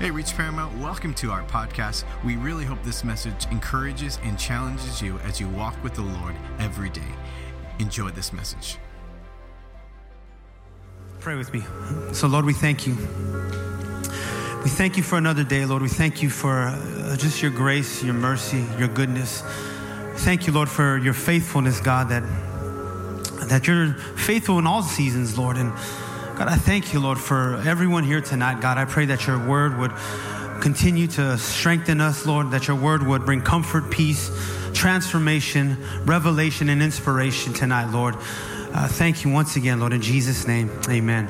Hey, Reach Paramount, welcome to our podcast. We really hope this message encourages and challenges you as you walk with the Lord every day. Enjoy this message. Pray with me. So, Lord, we thank you. We thank you for another day, Lord. We thank you for uh, just your grace, your mercy, your goodness. Thank you, Lord, for your faithfulness, God, that, that you're faithful in all seasons, Lord. And God, I thank you, Lord, for everyone here tonight. God, I pray that your word would continue to strengthen us, Lord, that your word would bring comfort, peace, transformation, revelation, and inspiration tonight, Lord. Uh, thank you once again, Lord, in Jesus' name. Amen.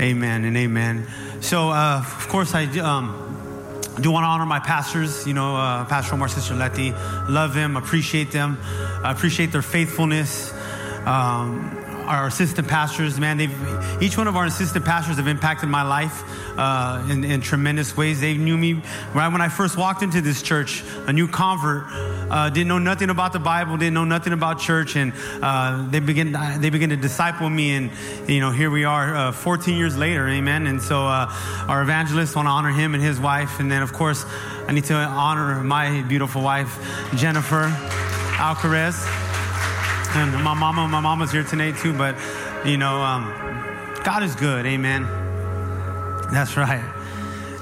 Amen and amen. So, uh, of course, I um, do want to honor my pastors, you know, uh, Pastor Omar, Sister Letty. Love them, appreciate them, I appreciate their faithfulness. Um, our assistant pastors, man, they've each one of our assistant pastors have impacted my life uh, in, in, tremendous ways. They knew me right when I first walked into this church, a new convert, uh, didn't know nothing about the Bible, didn't know nothing about church, and uh, they begin they begin to disciple me, and you know here we are, uh, 14 years later, amen. And so uh, our evangelist want to honor him and his wife, and then of course I need to honor my beautiful wife, Jennifer Alcaraz. My mama, my mama's here tonight too, but you know, um, God is good, amen. That's right.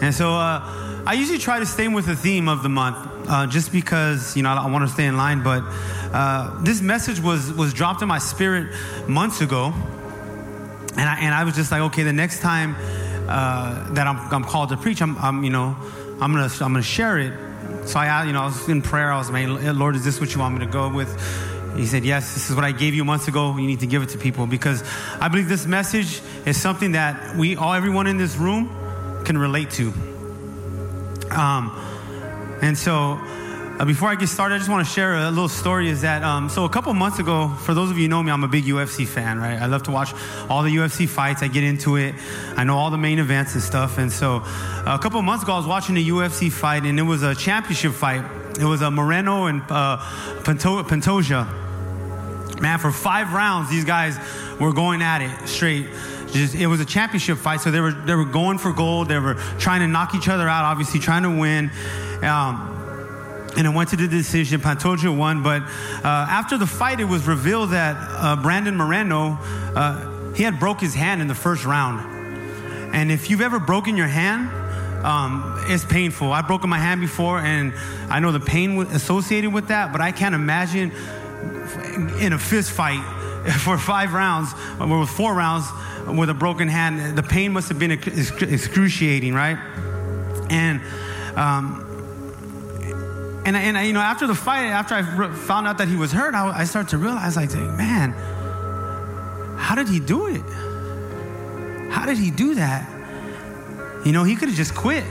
And so uh, I usually try to stay with the theme of the month, uh, just because you know I want to stay in line. But uh, this message was was dropped in my spirit months ago, and I, and I was just like, okay, the next time uh, that I'm, I'm called to preach, I'm, I'm you know I'm gonna I'm gonna share it. So I you know I was in prayer. I was like, Lord, is this what you want me to go with? He said, Yes, this is what I gave you months ago. You need to give it to people because I believe this message is something that we all, everyone in this room, can relate to. Um, and so, uh, before I get started, I just want to share a little story. Is that um, so? A couple months ago, for those of you who know me, I'm a big UFC fan, right? I love to watch all the UFC fights. I get into it. I know all the main events and stuff. And so, uh, a couple months ago, I was watching a UFC fight, and it was a championship fight. It was a Moreno and uh, Pantoja. Man, for five rounds, these guys were going at it straight. Just, it was a championship fight, so they were they were going for gold. They were trying to knock each other out, obviously trying to win. Um, and it went to the decision. Pantoja won, but uh, after the fight, it was revealed that uh, Brandon Moreno uh, he had broke his hand in the first round. And if you've ever broken your hand, um, it's painful. I've broken my hand before, and I know the pain associated with that. But I can't imagine in a fist fight for five rounds, or with four rounds with a broken hand. The pain must have been excruciating, right? And, um, and, and you know, after the fight, after I found out that he was hurt, I, I started to realize, like, man, how did he do it? How did he do that? You know, he could have just quit.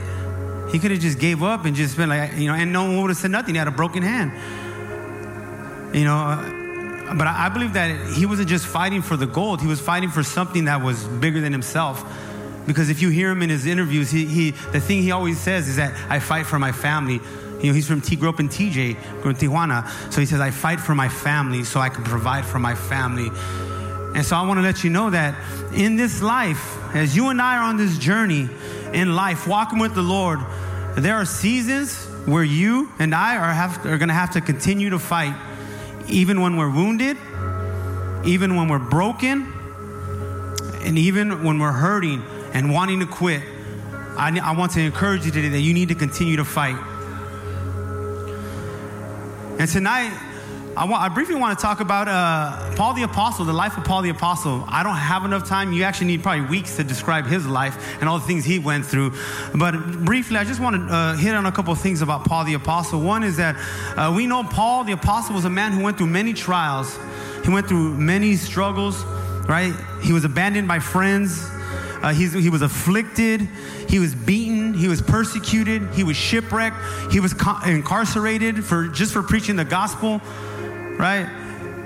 He could have just gave up and just been like, you know, and no one would have said nothing. He had a broken hand. You know, uh, but I believe that he wasn't just fighting for the gold, he was fighting for something that was bigger than himself. Because if you hear him in his interviews, he, he the thing he always says is that I fight for my family. You know, he's from T, grew up in TJ, grew in Tijuana. So he says, I fight for my family so I can provide for my family. And so I want to let you know that in this life, as you and I are on this journey in life, walking with the Lord, there are seasons where you and I are, are going to have to continue to fight even when we're wounded, even when we're broken, and even when we're hurting and wanting to quit, I, I want to encourage you today that you need to continue to fight. And tonight, I, want, I briefly want to talk about uh, Paul the Apostle, the life of Paul the Apostle. I don't have enough time. You actually need probably weeks to describe his life and all the things he went through. But briefly, I just want to uh, hit on a couple of things about Paul the Apostle. One is that uh, we know Paul the Apostle was a man who went through many trials, he went through many struggles, right? He was abandoned by friends. Uh, he was afflicted. He was beaten. He was persecuted. He was shipwrecked. He was co- incarcerated for just for preaching the gospel right?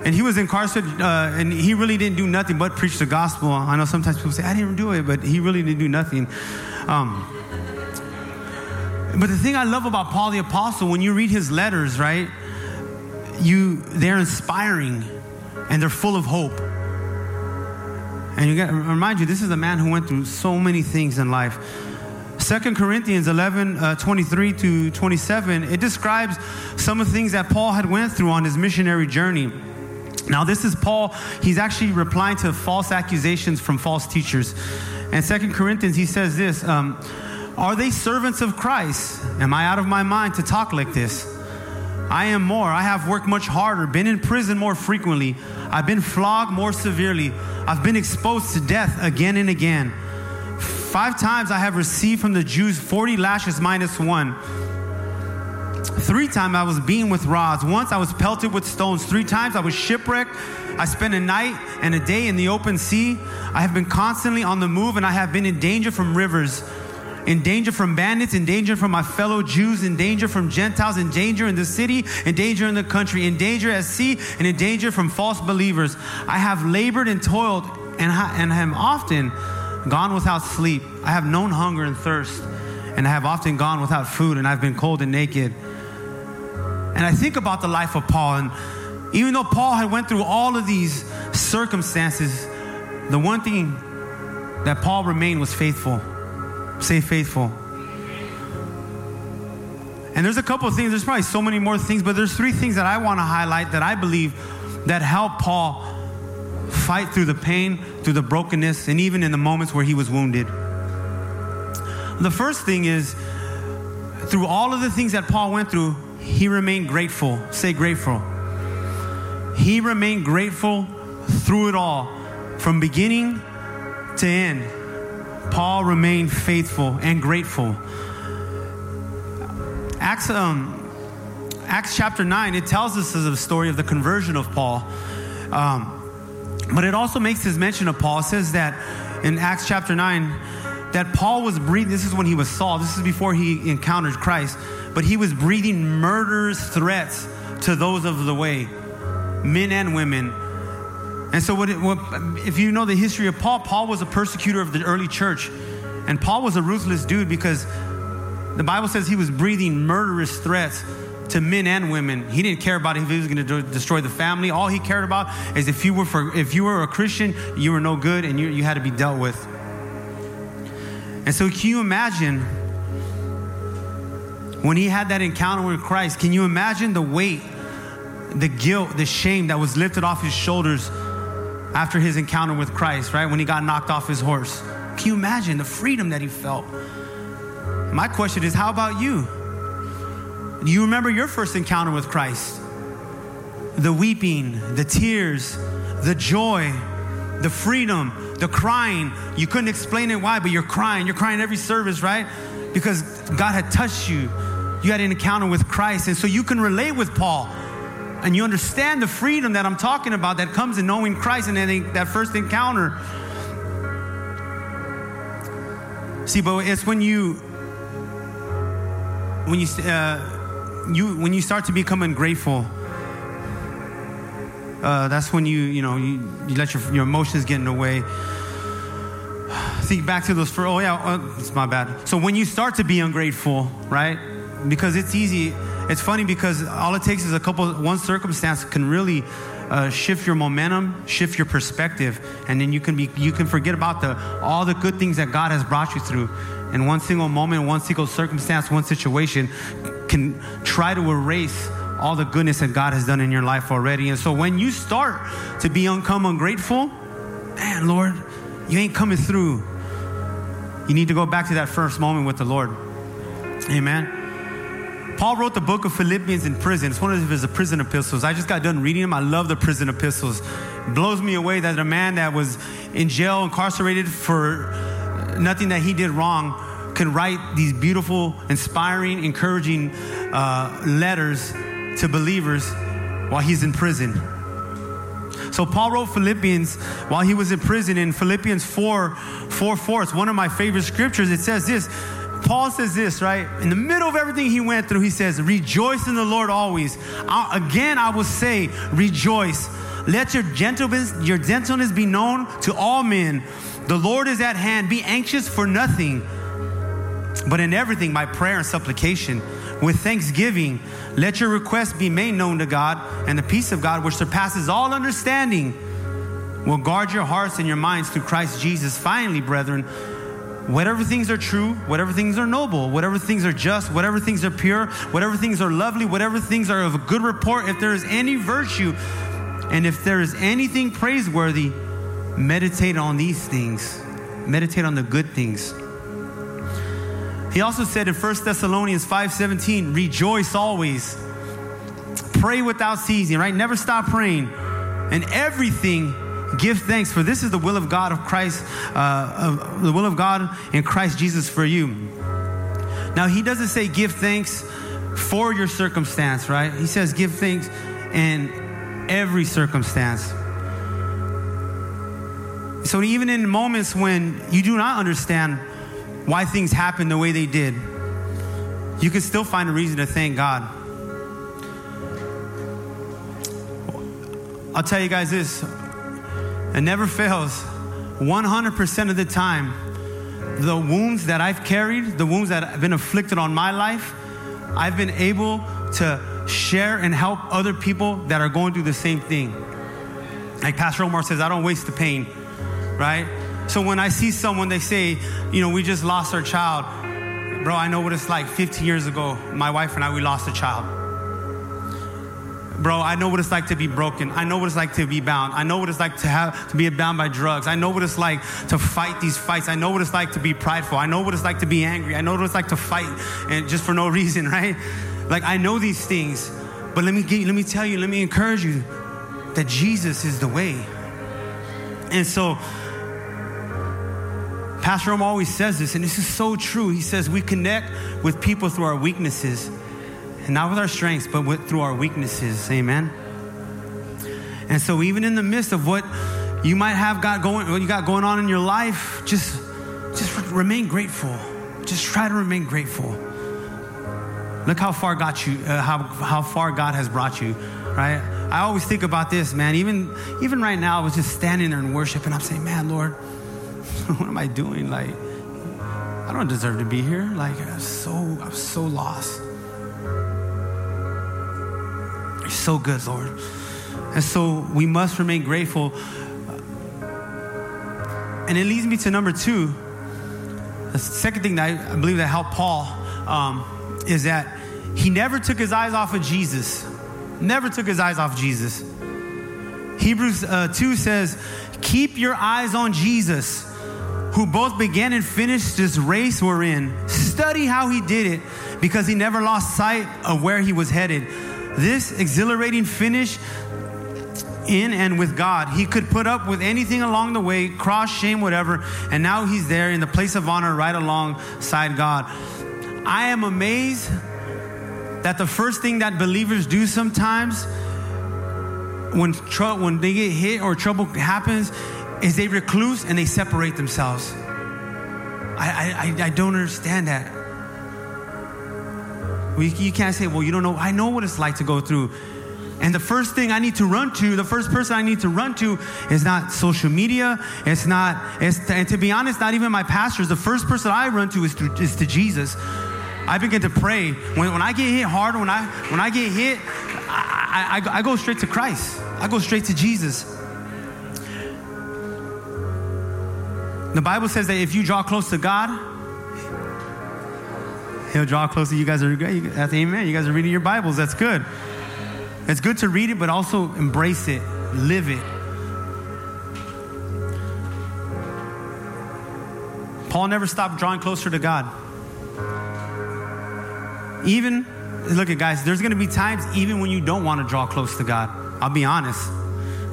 And he was incarcerated, uh, and he really didn't do nothing but preach the gospel. I know sometimes people say, I didn't do it, but he really didn't do nothing. Um, but the thing I love about Paul the Apostle, when you read his letters, right, you they're inspiring and they're full of hope. And you got remind you, this is a man who went through so many things in life 2 Corinthians 11, uh, 23 to 27, it describes some of the things that Paul had went through on his missionary journey. Now, this is Paul. He's actually replying to false accusations from false teachers. And Second Corinthians, he says this um, Are they servants of Christ? Am I out of my mind to talk like this? I am more. I have worked much harder, been in prison more frequently. I've been flogged more severely. I've been exposed to death again and again. Five times I have received from the Jews 40 lashes minus one. Three times I was beaten with rods. Once I was pelted with stones. Three times I was shipwrecked. I spent a night and a day in the open sea. I have been constantly on the move and I have been in danger from rivers in danger from bandits, in danger from my fellow Jews, in danger from Gentiles, in danger in the city, in danger in the country, in danger at sea, and in danger from false believers. I have labored and toiled and, ha- and am often gone without sleep. I have known hunger and thirst, and I have often gone without food, and I've been cold and naked. And I think about the life of Paul, and even though Paul had went through all of these circumstances, the one thing that Paul remained was faithful. Say faithful. And there's a couple of things, there's probably so many more things, but there's three things that I want to highlight that I believe that helped Paul fight through the pain, through the brokenness, and even in the moments where he was wounded. The first thing is through all of the things that Paul went through, he remained grateful. Say grateful. He remained grateful through it all, from beginning to end. Paul remained faithful and grateful. Acts, um, Acts chapter 9, it tells us the story of the conversion of Paul. Um, but it also makes this mention of Paul. It says that in Acts chapter 9, that Paul was breathing, this is when he was Saul, this is before he encountered Christ, but he was breathing murderous threats to those of the way, men and women. And so, what, it, what, if you know the history of Paul, Paul was a persecutor of the early church. And Paul was a ruthless dude because the Bible says he was breathing murderous threats to men and women. He didn't care about if he was going to destroy the family. All he cared about is if you were for, if you were a Christian, you were no good and you, you had to be dealt with. And so, can you imagine when he had that encounter with Christ? Can you imagine the weight, the guilt, the shame that was lifted off his shoulders after his encounter with Christ, right? When he got knocked off his horse. Can you imagine the freedom that he felt? My question is, how about you? You remember your first encounter with Christ? The weeping, the tears, the joy, the freedom, the crying. You couldn't explain it why, but you're crying. You're crying every service, right? Because God had touched you. You had an encounter with Christ. And so you can relate with Paul. And you understand the freedom that I'm talking about that comes in knowing Christ and that, that first encounter. See, but it's when you, when you, uh, you, when you start to become ungrateful, uh, that's when you, you know, you, you let your, your emotions get in the way. Think back to those for, oh yeah, uh, it's my bad. So when you start to be ungrateful, right? Because it's easy. It's funny because all it takes is a couple, one circumstance can really uh, shift your momentum, shift your perspective, and then you can be, you can forget about the all the good things that God has brought you through. In one single moment, one single circumstance, one situation can try to erase all the goodness that God has done in your life already. And so when you start to be uncome ungrateful, man, Lord, you ain't coming through. You need to go back to that first moment with the Lord. Amen. Paul wrote the book of Philippians in prison. It's one of his prison epistles. I just got done reading them. I love the prison epistles. It blows me away that a man that was in jail, incarcerated for nothing that he did wrong, can write these beautiful, inspiring, encouraging uh, letters to believers while he's in prison. So Paul wrote Philippians while he was in prison in Philippians 4, 4, 4. It's one of my favorite scriptures. It says this Paul says this, right? In the middle of everything he went through, he says, Rejoice in the Lord always. I, again, I will say, Rejoice. Let your gentleness, your gentleness be known to all men. The Lord is at hand. Be anxious for nothing, but in everything by prayer and supplication. With thanksgiving, let your requests be made known to God, and the peace of God, which surpasses all understanding, will guard your hearts and your minds through Christ Jesus. Finally, brethren, whatever things are true, whatever things are noble, whatever things are just, whatever things are pure, whatever things are lovely, whatever things are of good report, if there is any virtue, and if there is anything praiseworthy, meditate on these things. Meditate on the good things. He also said in 1 Thessalonians 5:17, rejoice always. Pray without ceasing, right? Never stop praying. And everything give thanks for this is the will of God of Christ, uh, of the will of God in Christ Jesus for you. Now he doesn't say give thanks for your circumstance, right? He says give thanks in every circumstance. So even in moments when you do not understand why things happen the way they did, you can still find a reason to thank God. I'll tell you guys this it never fails. 100% of the time, the wounds that I've carried, the wounds that have been afflicted on my life, I've been able to share and help other people that are going through the same thing. Like Pastor Omar says, I don't waste the pain, right? So when I see someone, they say, you know, we just lost our child. Bro, I know what it's like. 15 years ago, my wife and I, we lost a child. Bro, I know what it's like to be broken. I know what it's like to be bound. I know what it's like to have to be bound by drugs. I know what it's like to fight these fights. I know what it's like to be prideful. I know what it's like to be angry. I know what it's like to fight and just for no reason, right? Like I know these things. But let me get, let me tell you, let me encourage you that Jesus is the way. And so Pastor Rome always says this, and this is so true. He says we connect with people through our weaknesses and not with our strengths, but with, through our weaknesses. Amen. And so, even in the midst of what you might have got going, what you got going on in your life, just just remain grateful. Just try to remain grateful. Look how far got you, uh, how how far God has brought you, right? I always think about this, man. Even even right now, I was just standing there in worship, and I'm saying, man, Lord, what am I doing? Like, I don't deserve to be here. Like, I'm so I'm so lost. You're so good, Lord. And so we must remain grateful. And it leads me to number two. The second thing that I, believe that helped Paul um, is that he never took his eyes off of Jesus. Never took his eyes off Jesus. Hebrews uh, 2 says, Keep your eyes on Jesus, who both began and finished this race we're in. Study how he did it because he never lost sight of where he was headed. This exhilarating finish in and with God. He could put up with anything along the way, cross, shame, whatever, and now he's there in the place of honor right alongside God. I am amazed that the first thing that believers do sometimes when, tr- when they get hit or trouble happens is they recluse and they separate themselves. I, I, I don't understand that. You can't say, well, you don't know. I know what it's like to go through. And the first thing I need to run to, the first person I need to run to is not social media. It's not, it's, and to be honest, not even my pastors. The first person I run to is to, is to Jesus. I begin to pray. When, when I get hit hard, when I, when I get hit, I, I, I go straight to Christ. I go straight to Jesus. The Bible says that if you draw close to God, He'll draw closer. You guys are great. That's amen. You guys are reading your Bibles. That's good. It's good to read it, but also embrace it, live it. Paul never stopped drawing closer to God. Even, look at guys, there's going to be times even when you don't want to draw close to God. I'll be honest.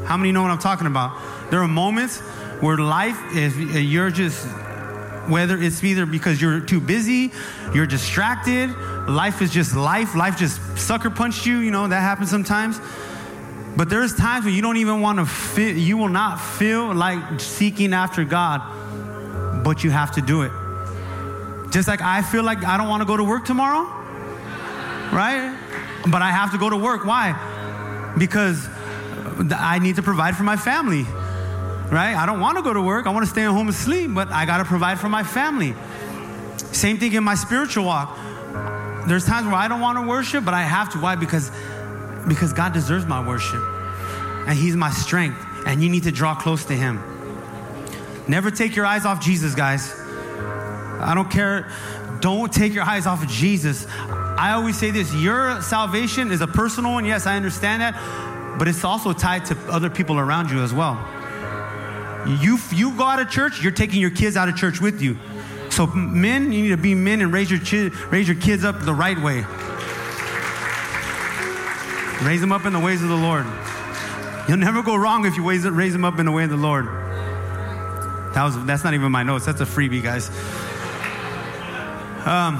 How many know what I'm talking about? There are moments where life is, uh, you're just whether it's either because you're too busy, you're distracted, life is just life, life just sucker punched you, you know, that happens sometimes. But there's times when you don't even want to feel, you will not feel like seeking after God, but you have to do it. Just like I feel like I don't want to go to work tomorrow, right? But I have to go to work. Why? Because I need to provide for my family right? I don't want to go to work. I want to stay at home and sleep, but I got to provide for my family. Same thing in my spiritual walk. There's times where I don't want to worship, but I have to. Why? Because, because God deserves my worship. And He's my strength. And you need to draw close to Him. Never take your eyes off Jesus, guys. I don't care. Don't take your eyes off of Jesus. I always say this your salvation is a personal one. Yes, I understand that. But it's also tied to other people around you as well. You, you go out of church, you're taking your kids out of church with you. So, men, you need to be men and raise your, chi- raise your kids up the right way. Raise them up in the ways of the Lord. You'll never go wrong if you raise, raise them up in the way of the Lord. That was, that's not even my notes. That's a freebie, guys. Um,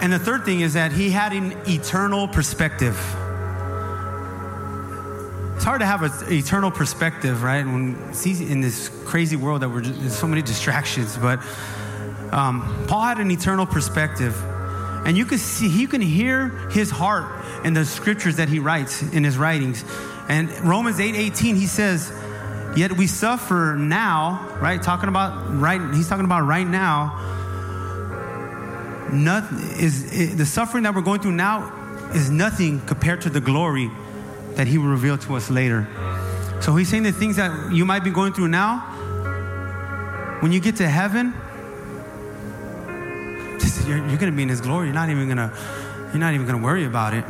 and the third thing is that he had an eternal perspective. It's hard to have an eternal perspective, right? When see in this crazy world that we're just, there's so many distractions, but um, Paul had an eternal perspective, and you can see, you can hear his heart in the scriptures that he writes in his writings. And Romans 8 18, he says, Yet we suffer now, right? Talking about right, he's talking about right now. Nothing is the suffering that we're going through now is nothing compared to the glory that he will reveal to us later. So he's saying the things that you might be going through now, when you get to heaven, you're, you're going to be in his glory. You're not even going to, you're not even going to worry about it.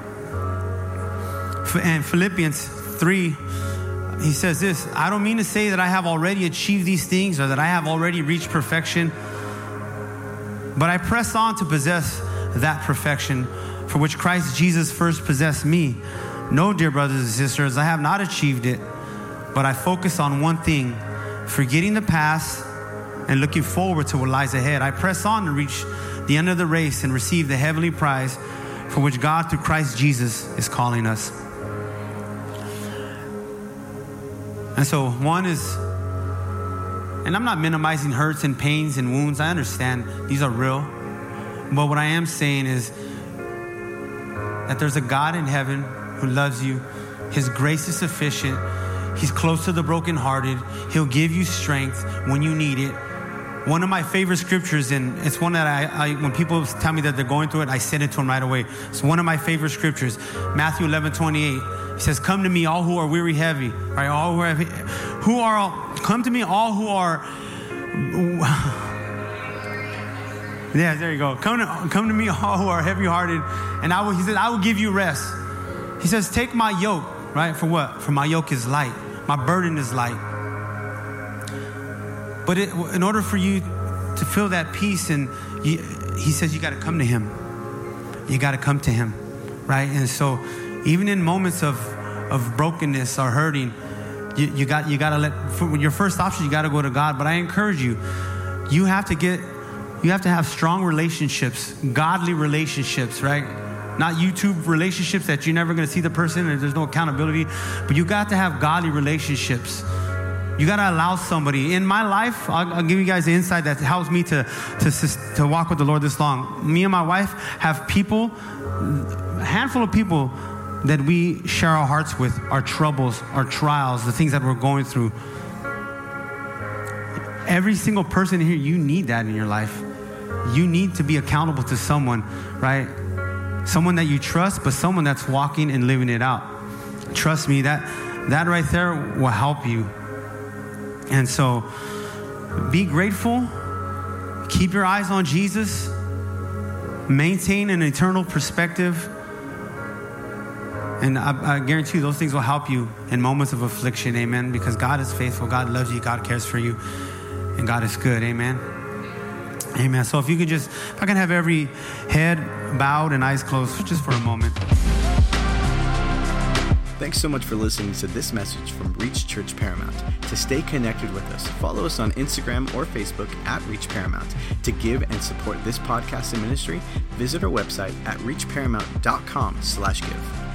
And Philippians 3 he says this I don't mean to say that I have already achieved these things or that I have already reached perfection, but I press on to possess that perfection for which Christ Jesus first possessed me. No, dear brothers and sisters, I have not achieved it, but I focus on one thing forgetting the past and looking forward to what lies ahead. I press on to reach the end of the race and receive the heavenly prize for which God, through Christ Jesus, is calling us. And so, one is, and I'm not minimizing hurts and pains and wounds. I understand these are real. But what I am saying is that there's a God in heaven who loves you. His grace is sufficient. He's close to the brokenhearted. He'll give you strength when you need it. One of my favorite scriptures, and it's one that I, I, when people tell me that they're going through it, I send it to them right away. It's one of my favorite scriptures, Matthew 11, 28. He says, Come to me, all who are weary, heavy, right? All who are, who are all, come to me, all who are. yeah, there you go. Come to, come to me, all who are heavy hearted, and I will, he says, I will give you rest. He says, Take my yoke, right? For what? For my yoke is light, my burden is light. But it, in order for you to feel that peace, and you, he says, You got to come to him. You got to come to him, right? And so, even in moments of, of brokenness or hurting, you, you got you got to let your first option. You got to go to God. But I encourage you, you have to get, you have to have strong relationships, godly relationships, right? Not YouTube relationships that you're never going to see the person and there's no accountability. But you got to have godly relationships. You got to allow somebody. In my life, I'll, I'll, give you guys the insight that helps me to, to, to walk with the Lord this long. Me and my wife have people, a handful of people that we share our hearts with, our troubles, our trials, the things that we're going through. Every single person here, you need that in your life. You need to be accountable to someone, right? Someone that you trust, but someone that's walking and living it out. Trust me, that that right there will help you. And so be grateful. Keep your eyes on Jesus. Maintain an eternal perspective and I, I, guarantee you, those things will help you in moments of affliction. Amen. Because God is faithful, God loves you, God cares for you, and God is good. Amen. Amen. So if you could just, if I can have every head bowed and eyes closed just for a moment. Thanks so much for listening to this message from Reach Church Paramount. To stay connected with us, follow us on Instagram or Facebook at Reach Paramount. To give and support this podcast and ministry, visit our website at reachparamount.com slash give.